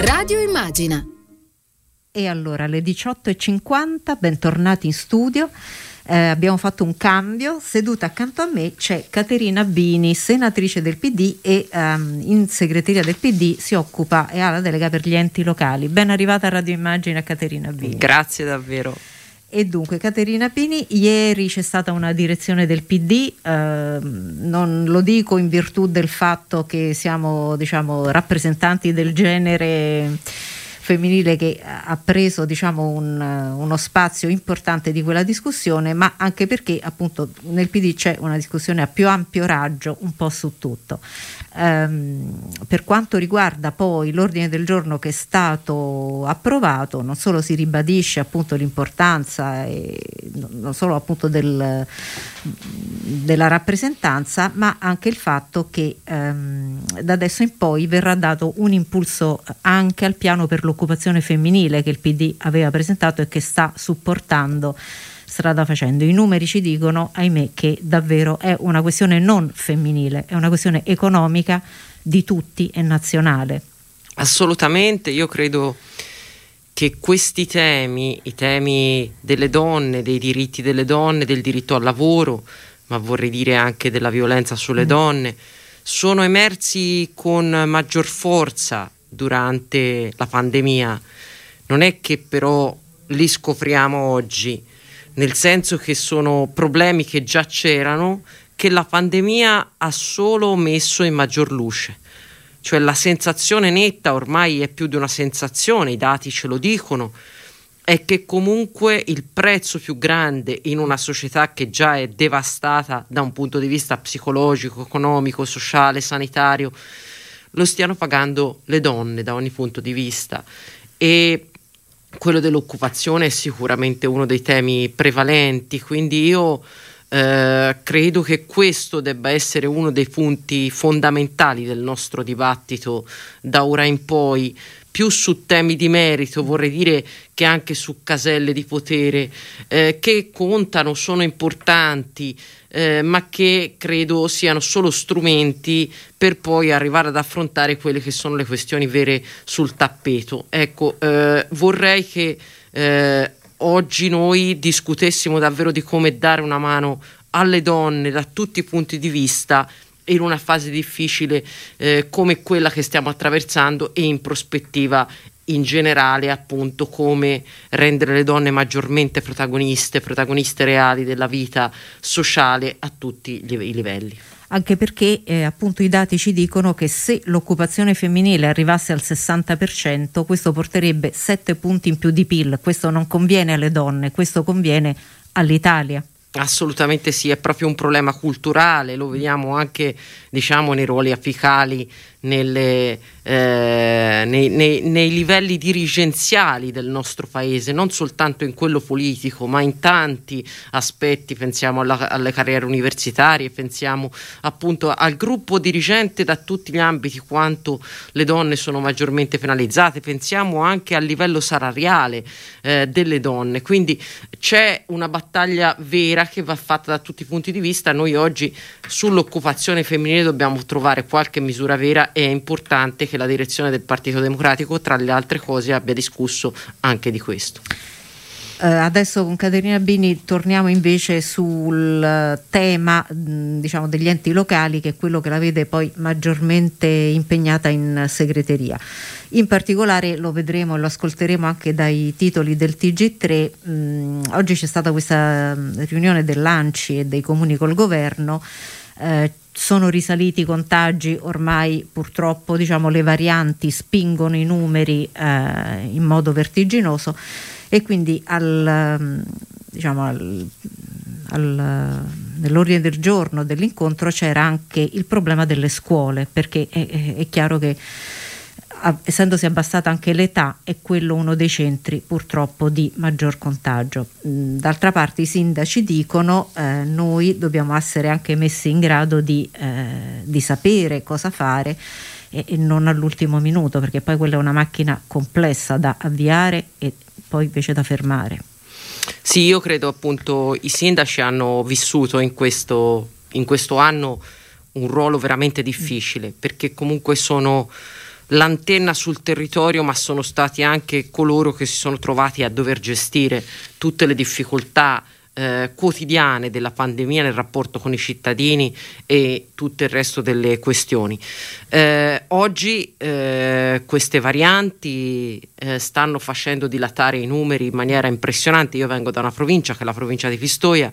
Radio Immagina. E allora alle 18.50, bentornati in studio. Eh, abbiamo fatto un cambio, seduta accanto a me c'è Caterina Bini, senatrice del PD e um, in segreteria del PD si occupa e ha la delega per gli enti locali. Ben arrivata a Radio Immagine a Caterina Bini. Grazie davvero. E dunque, Caterina Pini, ieri c'è stata una direzione del PD, eh, non lo dico in virtù del fatto che siamo diciamo, rappresentanti del genere femminile che ha preso diciamo, un, uno spazio importante di quella discussione, ma anche perché appunto nel PD c'è una discussione a più ampio raggio un po' su tutto. Um, per quanto riguarda poi l'ordine del giorno che è stato approvato, non solo si ribadisce appunto l'importanza e non solo appunto del, della rappresentanza, ma anche il fatto che um, da adesso in poi verrà dato un impulso anche al piano per l'occupazione dell'occupazione femminile che il PD aveva presentato e che sta supportando strada facendo. I numeri ci dicono, ahimè, che davvero è una questione non femminile, è una questione economica di tutti e nazionale. Assolutamente, io credo che questi temi, i temi delle donne, dei diritti delle donne, del diritto al lavoro, ma vorrei dire anche della violenza sulle mm. donne, sono emersi con maggior forza durante la pandemia. Non è che però li scopriamo oggi, nel senso che sono problemi che già c'erano, che la pandemia ha solo messo in maggior luce. Cioè la sensazione netta, ormai è più di una sensazione, i dati ce lo dicono, è che comunque il prezzo più grande in una società che già è devastata da un punto di vista psicologico, economico, sociale, sanitario, lo stiano pagando le donne da ogni punto di vista. E quello dell'occupazione è sicuramente uno dei temi prevalenti, quindi io eh, credo che questo debba essere uno dei punti fondamentali del nostro dibattito da ora in poi, più su temi di merito, vorrei dire che anche su caselle di potere eh, che contano, sono importanti, eh, ma che credo siano solo strumenti per poi arrivare ad affrontare quelle che sono le questioni vere sul tappeto. Ecco, eh, vorrei che eh, oggi noi discutessimo davvero di come dare una mano alle donne da tutti i punti di vista in una fase difficile eh, come quella che stiamo attraversando e in prospettiva in generale appunto come rendere le donne maggiormente protagoniste, protagoniste reali della vita sociale a tutti i livelli anche perché eh, appunto i dati ci dicono che se l'occupazione femminile arrivasse al 60% questo porterebbe 7 punti in più di PIL, questo non conviene alle donne, questo conviene all'Italia. Assolutamente sì, è proprio un problema culturale, lo vediamo anche diciamo, nei ruoli apicali nelle, eh, nei, nei, nei, livelli dirigenziali del nostro paese, non soltanto in quello politico, ma in tanti aspetti, pensiamo alla, alle carriere universitarie, pensiamo appunto al gruppo dirigente da tutti gli ambiti, quanto le donne sono maggiormente penalizzate, pensiamo anche al livello salariale eh, delle donne, quindi c'è una battaglia vera che va fatta da tutti i punti di vista, noi oggi sull'occupazione femminile dobbiamo trovare qualche misura vera è importante che la direzione del Partito Democratico, tra le altre cose, abbia discusso anche di questo. Uh, adesso con Caterina Bini torniamo invece sul tema mh, diciamo, degli enti locali che è quello che la vede poi maggiormente impegnata in segreteria. In particolare lo vedremo e lo ascolteremo anche dai titoli del TG3. Mh, oggi c'è stata questa riunione dell'ANCI e dei comuni col governo. Eh, sono risaliti i contagi, ormai purtroppo diciamo, le varianti spingono i numeri eh, in modo vertiginoso e quindi al, mm, diciamo, al, al, nell'ordine del giorno dell'incontro c'era anche il problema delle scuole, perché è, è chiaro che essendosi abbassata anche l'età, è quello uno dei centri purtroppo di maggior contagio. Mm, d'altra parte i sindaci dicono eh, noi dobbiamo essere anche messi in grado di, eh, di sapere cosa fare e, e, non all'ultimo minuto, perché poi quella è una macchina complessa da avviare e poi invece da fermare. Sì, io credo appunto i sindaci hanno vissuto in questo, in questo anno un ruolo veramente difficile, perché comunque sono l'antenna sul territorio, ma sono stati anche coloro che si sono trovati a dover gestire tutte le difficoltà eh, quotidiane della pandemia nel rapporto con i cittadini e tutto il resto delle questioni. Eh, oggi eh, queste varianti eh, stanno facendo dilatare i numeri in maniera impressionante. Io vengo da una provincia che è la provincia di Pistoia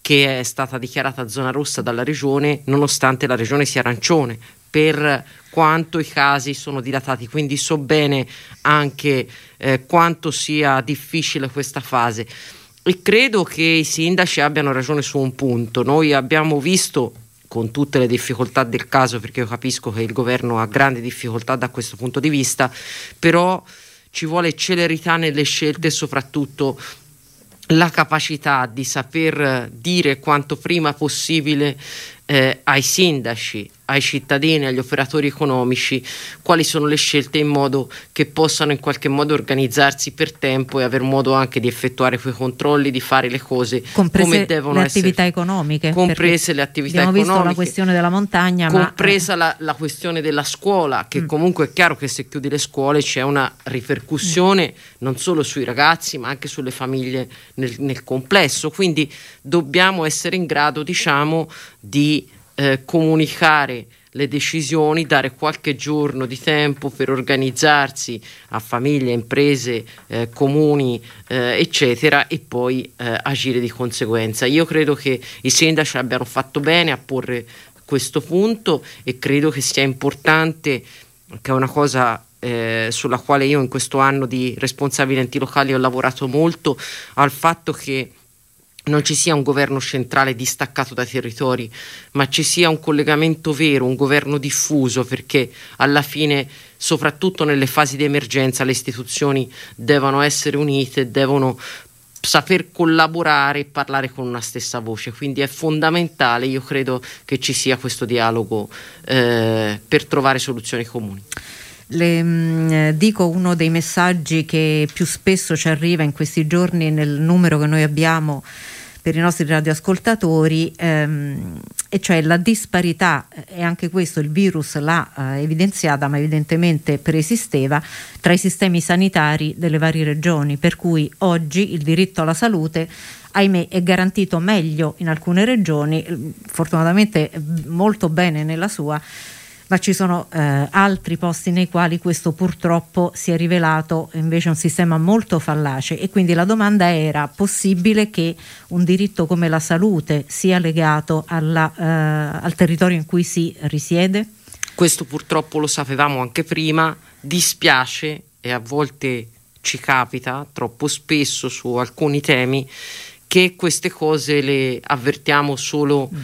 che è stata dichiarata zona rossa dalla regione nonostante la regione sia arancione per quanto i casi sono dilatati, quindi so bene anche eh, quanto sia difficile questa fase e credo che i sindaci abbiano ragione su un punto. Noi abbiamo visto con tutte le difficoltà del caso, perché io capisco che il governo ha grandi difficoltà da questo punto di vista, però ci vuole celerità nelle scelte e soprattutto la capacità di saper dire quanto prima possibile eh, ai sindaci, ai cittadini, agli operatori economici quali sono le scelte in modo che possano in qualche modo organizzarsi per tempo e aver modo anche di effettuare quei controlli, di fare le cose comprese come devono le essere. attività economiche. Comprese le attività abbiamo economiche. visto la questione della montagna. Compresa ma, la, la, questione della scuola, che mm. comunque è chiaro che se chiudi le scuole c'è una ripercussione mm. non solo sui ragazzi ma anche sulle famiglie nel, nel complesso. Quindi dobbiamo essere in grado, diciamo, di eh, comunicare le decisioni, dare qualche giorno di tempo per organizzarsi a famiglie, imprese, eh, comuni, eh, eccetera, e poi eh, agire di conseguenza. Io credo che i sindaci abbiano fatto bene a porre questo punto e credo che sia importante, che è una cosa eh, sulla quale io in questo anno di responsabili enti locali ho lavorato molto, al fatto che non ci sia un governo centrale distaccato dai territori, ma ci sia un collegamento vero, un governo diffuso, perché alla fine, soprattutto nelle fasi di emergenza, le istituzioni devono essere unite, devono saper collaborare e parlare con una stessa voce. Quindi è fondamentale, io credo che ci sia questo dialogo eh, per trovare soluzioni comuni. Le, mh, mm, dico uno dei messaggi che più spesso ci arriva in questi giorni nel numero che noi abbiamo per i nostri radioascoltatori, ehm, e cioè la disparità, e anche questo il virus l'ha eh, evidenziata, ma evidentemente preesisteva, tra i sistemi sanitari delle varie regioni, per cui oggi il diritto alla salute ahimè è garantito meglio in alcune regioni, fortunatamente molto bene nella sua, ma ci sono eh, altri posti nei quali questo purtroppo si è rivelato invece un sistema molto fallace e quindi la domanda era possibile che un diritto come la salute sia legato alla, eh, al territorio in cui si risiede? Questo purtroppo lo sapevamo anche prima, dispiace e a volte ci capita troppo spesso su alcuni temi che queste cose le avvertiamo solo mm.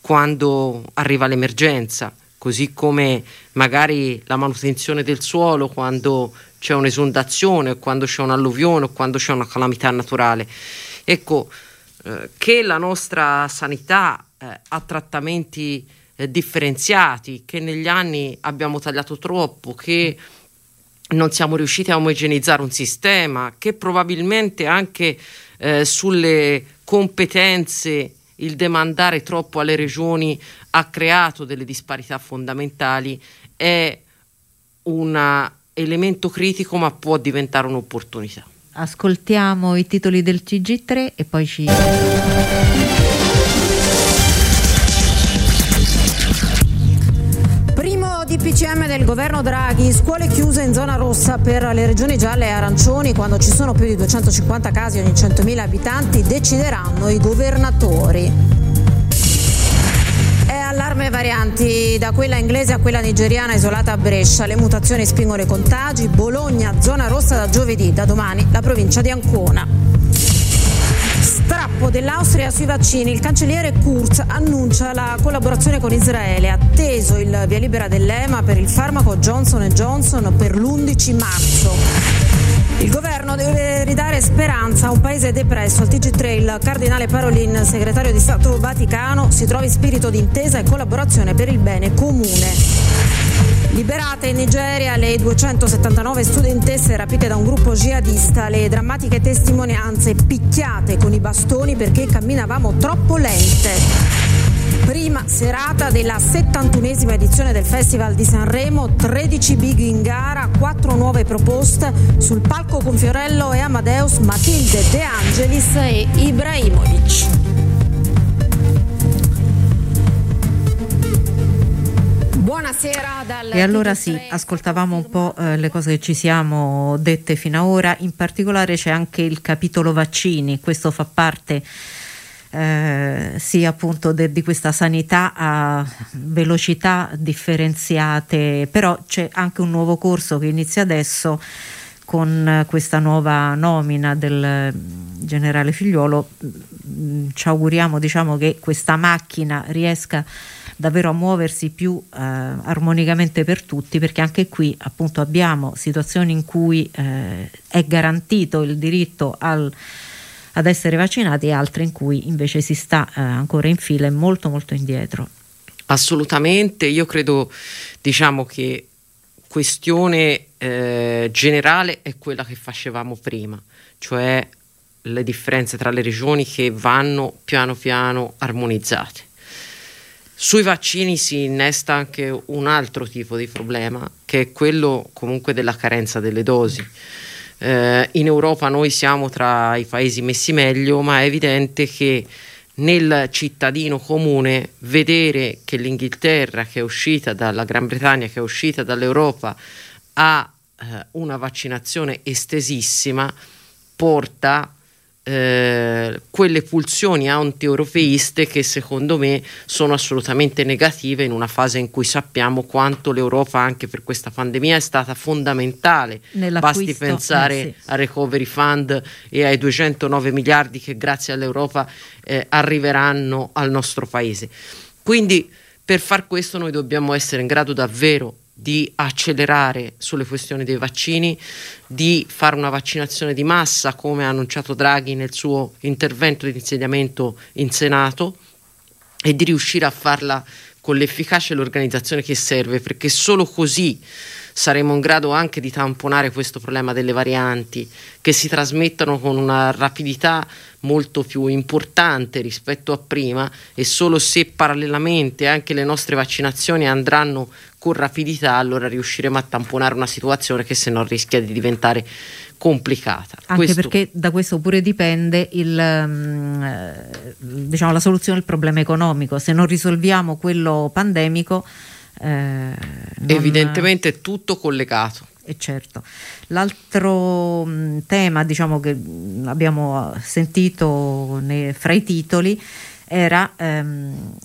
quando arriva l'emergenza così come magari la manutenzione del suolo quando c'è un'esondazione, quando c'è un'alluvione o quando c'è una calamità naturale. Ecco, eh, che la nostra sanità eh, ha trattamenti eh, differenziati, che negli anni abbiamo tagliato troppo, che non siamo riusciti a omogenizzare un sistema, che probabilmente anche eh, sulle competenze il demandare troppo alle regioni ha creato delle disparità fondamentali, è un elemento critico ma può diventare un'opportunità. Ascoltiamo i titoli del CG3 e poi ci... DPCM del governo Draghi, scuole chiuse in zona rossa per le regioni gialle e arancioni quando ci sono più di 250 casi ogni 100.000 abitanti, decideranno i governatori allarme varianti da quella inglese a quella nigeriana isolata a Brescia. Le mutazioni spingono i contagi. Bologna, zona rossa da giovedì, da domani la provincia di Ancona. Strappo dell'Austria sui vaccini. Il cancelliere Kurz annuncia la collaborazione con Israele. Atteso il via libera dell'EMA per il farmaco Johnson Johnson per l'11 marzo. Il governo deve ridare speranza a un paese depresso. Al TG3 il cardinale Parolin, segretario di Stato Vaticano, si trova in spirito di intesa e collaborazione per il bene comune. Liberate in Nigeria le 279 studentesse rapite da un gruppo jihadista, le drammatiche testimonianze picchiate con i bastoni perché camminavamo troppo lente. Prima serata della 71esima edizione del Festival di Sanremo, 13 big in gara, 4 nuove proposte sul palco con Fiorello e Amadeus, Matilde De Angelis e Ibrahimovic. Buonasera dal E allora sì, ascoltavamo un po' eh, le cose che ci siamo dette fino ad ora, in particolare c'è anche il capitolo vaccini, questo fa parte eh, sì appunto de, di questa sanità a velocità differenziate, però c'è anche un nuovo corso che inizia adesso con questa nuova nomina del generale Figliuolo. Mm, ci auguriamo diciamo, che questa macchina riesca a davvero a muoversi più eh, armonicamente per tutti perché anche qui appunto abbiamo situazioni in cui eh, è garantito il diritto al, ad essere vaccinati e altre in cui invece si sta eh, ancora in fila e molto molto indietro. Assolutamente, io credo diciamo che questione eh, generale è quella che facevamo prima, cioè le differenze tra le regioni che vanno piano piano armonizzate. Sui vaccini si innesta anche un altro tipo di problema, che è quello comunque della carenza delle dosi. Eh, in Europa noi siamo tra i paesi messi meglio, ma è evidente che nel cittadino comune vedere che l'Inghilterra che è uscita dalla Gran Bretagna, che è uscita dall'Europa, ha eh, una vaccinazione estesissima, porta eh, quelle pulsioni anti-europeiste che secondo me sono assolutamente negative in una fase in cui sappiamo quanto l'Europa anche per questa pandemia è stata fondamentale. Basti pensare eh, sì. al Recovery Fund e ai 209 miliardi che grazie all'Europa eh, arriveranno al nostro paese. Quindi per far questo noi dobbiamo essere in grado davvero di accelerare sulle questioni dei vaccini, di fare una vaccinazione di massa come ha annunciato Draghi nel suo intervento di insediamento in Senato e di riuscire a farla con l'efficacia e l'organizzazione che serve perché solo così saremo in grado anche di tamponare questo problema delle varianti che si trasmettono con una rapidità molto più importante rispetto a prima e solo se parallelamente anche le nostre vaccinazioni andranno con rapidità allora riusciremo a tamponare una situazione che se no rischia di diventare complicata. Anche questo... perché da questo pure dipende il, um, diciamo, la soluzione del problema economico. Se non risolviamo quello pandemico eh, non... Evidentemente è tutto collegato. E certo. L'altro mh, tema diciamo, che abbiamo sentito nei, fra i titoli era, ehm,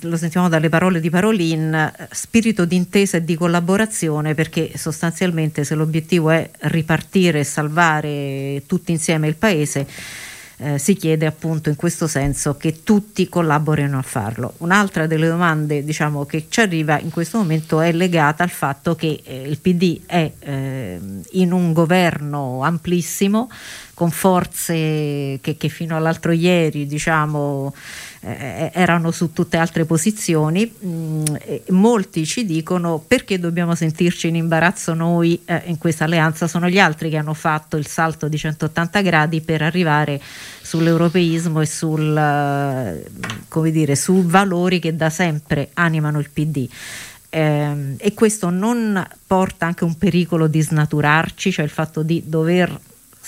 lo sentiamo dalle parole di Parolin, spirito di intesa e di collaborazione perché sostanzialmente se l'obiettivo è ripartire e salvare tutti insieme il Paese, eh, si chiede appunto in questo senso che tutti collaborino a farlo. Un'altra delle domande diciamo, che ci arriva in questo momento è legata al fatto che eh, il PD è eh, in un governo amplissimo con forze che, che fino all'altro ieri diciamo, eh, erano su tutte altre posizioni. Mm, molti ci dicono perché dobbiamo sentirci in imbarazzo noi eh, in questa alleanza, sono gli altri che hanno fatto il salto di 180 gradi per arrivare sull'europeismo e sul, eh, dire, su valori che da sempre animano il PD. Eh, e questo non porta anche un pericolo di snaturarci, cioè il fatto di dover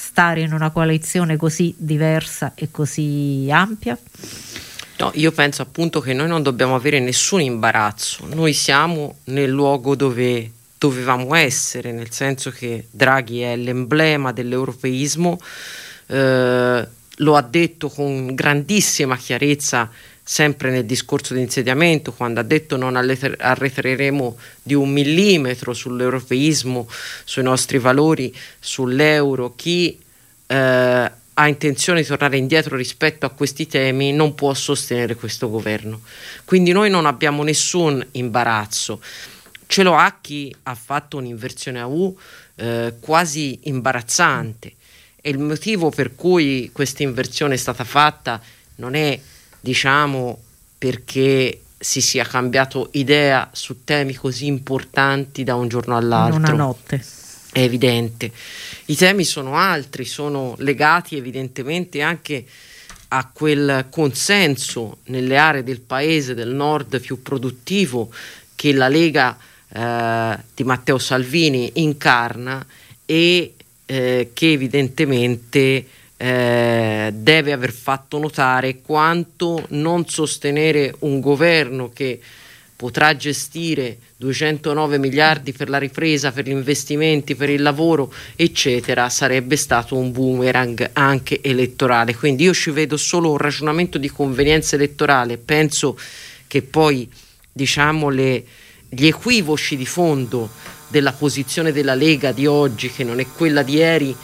stare in una coalizione così diversa e così ampia? No, io penso appunto che noi non dobbiamo avere nessun imbarazzo, noi siamo nel luogo dove dovevamo essere, nel senso che Draghi è l'emblema dell'europeismo, eh, lo ha detto con grandissima chiarezza sempre nel discorso di insediamento, quando ha detto non arretreremo di un millimetro sull'europeismo, sui nostri valori, sull'euro, chi eh, ha intenzione di tornare indietro rispetto a questi temi non può sostenere questo governo. Quindi noi non abbiamo nessun imbarazzo. Ce lo ha chi ha fatto un'inversione a U eh, quasi imbarazzante e il motivo per cui questa inversione è stata fatta non è, diciamo, perché si sia cambiato idea su temi così importanti da un giorno all'altro. In una notte è evidente. I temi sono altri, sono legati evidentemente anche a quel consenso nelle aree del paese del nord più produttivo che la Lega eh, di Matteo Salvini incarna e eh, che evidentemente eh, deve aver fatto notare quanto non sostenere un governo che potrà gestire 209 miliardi per la ripresa, per gli investimenti, per il lavoro, eccetera, sarebbe stato un boomerang anche elettorale. Quindi io ci vedo solo un ragionamento di convenienza elettorale, penso che poi diciamo le, gli equivoci di fondo della posizione della Lega di oggi, che non è quella di ieri,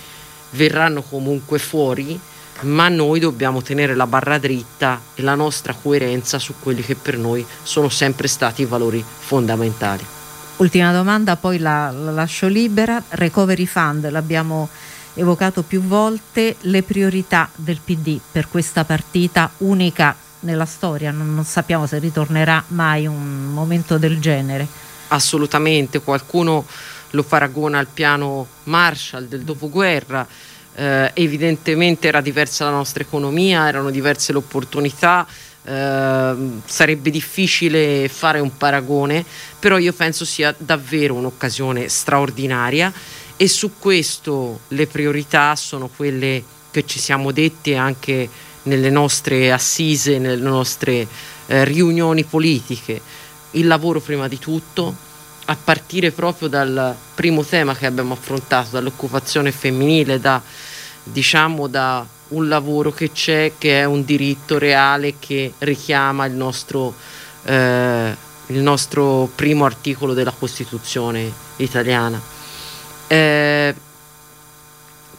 verranno comunque fuori, ma noi dobbiamo tenere la barra dritta e la nostra coerenza su quelli che per noi sono sempre stati i valori fondamentali. Ultima domanda, poi la, la lascio libera. Recovery Fund, l'abbiamo evocato più volte, le priorità del PD per questa partita unica nella storia, non, non sappiamo se ritornerà mai un momento del genere. Assolutamente, qualcuno lo paragona al piano Marshall del dopoguerra, eh, evidentemente era diversa la nostra economia, erano diverse le opportunità, eh, sarebbe difficile fare un paragone, però io penso sia davvero un'occasione straordinaria e su questo le priorità sono quelle che ci siamo detti anche nelle nostre assise, nelle nostre eh, riunioni politiche. Il lavoro prima di tutto, a partire proprio dal primo tema che abbiamo affrontato, dall'occupazione femminile, da, diciamo, da un lavoro che c'è, che è un diritto reale che richiama il nostro, eh, il nostro primo articolo della Costituzione italiana. Eh,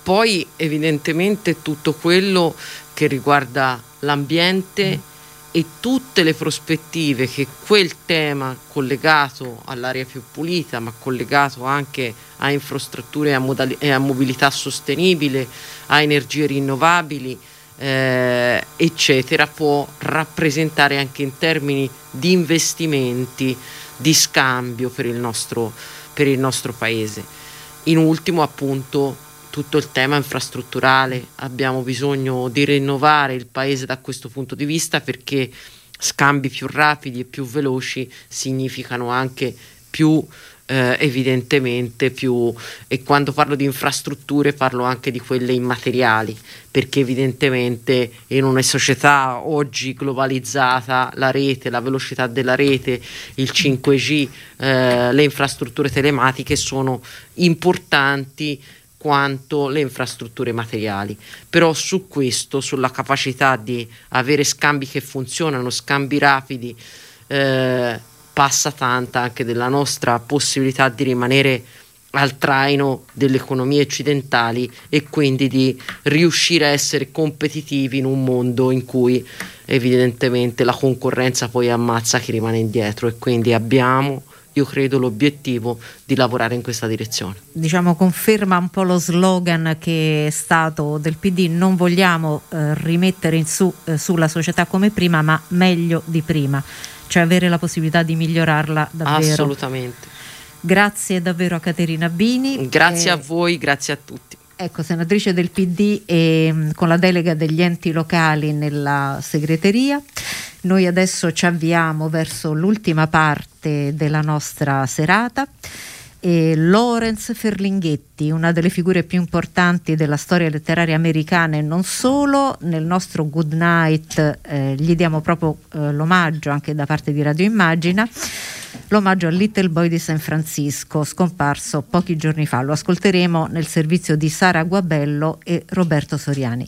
poi evidentemente tutto quello che riguarda l'ambiente e tutte le prospettive che quel tema collegato all'aria più pulita, ma collegato anche a infrastrutture e a, e a mobilità sostenibile, a energie rinnovabili, eh, eccetera, può rappresentare anche in termini di investimenti, di scambio per il nostro, per il nostro paese. In ultimo, appunto, tutto il tema infrastrutturale, abbiamo bisogno di rinnovare il paese da questo punto di vista perché scambi più rapidi e più veloci significano anche più eh, evidentemente più e quando parlo di infrastrutture parlo anche di quelle immateriali perché evidentemente in una società oggi globalizzata la rete, la velocità della rete, il 5G, eh, le infrastrutture telematiche sono importanti quanto le infrastrutture materiali. Però su questo, sulla capacità di avere scambi che funzionano, scambi rapidi, eh, passa tanta anche della nostra possibilità di rimanere al traino delle economie occidentali e quindi di riuscire a essere competitivi in un mondo in cui evidentemente la concorrenza poi ammazza chi rimane indietro e quindi abbiamo io credo l'obiettivo di lavorare in questa direzione. Diciamo conferma un po' lo slogan che è stato del PD, non vogliamo eh, rimettere in su eh, sulla società come prima, ma meglio di prima, cioè avere la possibilità di migliorarla davvero. Assolutamente. Grazie davvero a Caterina Bini. Grazie e... a voi, grazie a tutti. Ecco, senatrice del PD e mm, con la delega degli enti locali nella segreteria. Noi adesso ci avviamo verso l'ultima parte della nostra serata. E Lawrence Ferlinghetti, una delle figure più importanti della storia letteraria americana e non solo, nel nostro Good Night eh, gli diamo proprio eh, l'omaggio anche da parte di Radio Immagina l'omaggio al Little Boy di San Francisco, scomparso pochi giorni fa. Lo ascolteremo nel servizio di Sara Guabello e Roberto Soriani.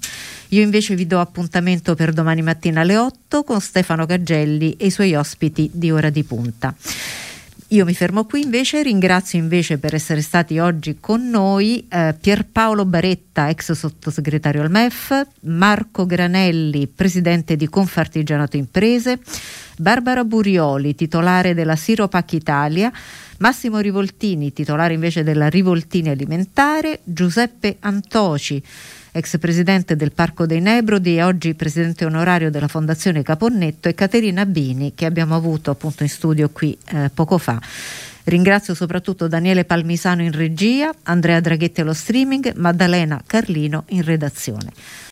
Io invece vi do appuntamento per domani mattina alle 8 con Stefano Gaggelli e i suoi ospiti di Ora di Punta. Io mi fermo qui invece, ringrazio invece per essere stati oggi con noi eh, Pierpaolo Baretta, ex sottosegretario al MEF, Marco Granelli, presidente di Confartigianato Imprese, Barbara Burioli, titolare della Siropac Italia, Massimo Rivoltini, titolare invece della Rivoltini Alimentare, Giuseppe Antoci, ex presidente del Parco dei Nebrodi e oggi presidente onorario della Fondazione Caponnetto e Caterina Bini che abbiamo avuto appunto in studio qui eh, poco fa. Ringrazio soprattutto Daniele Palmisano in regia, Andrea Draghetti allo streaming, Maddalena Carlino in redazione.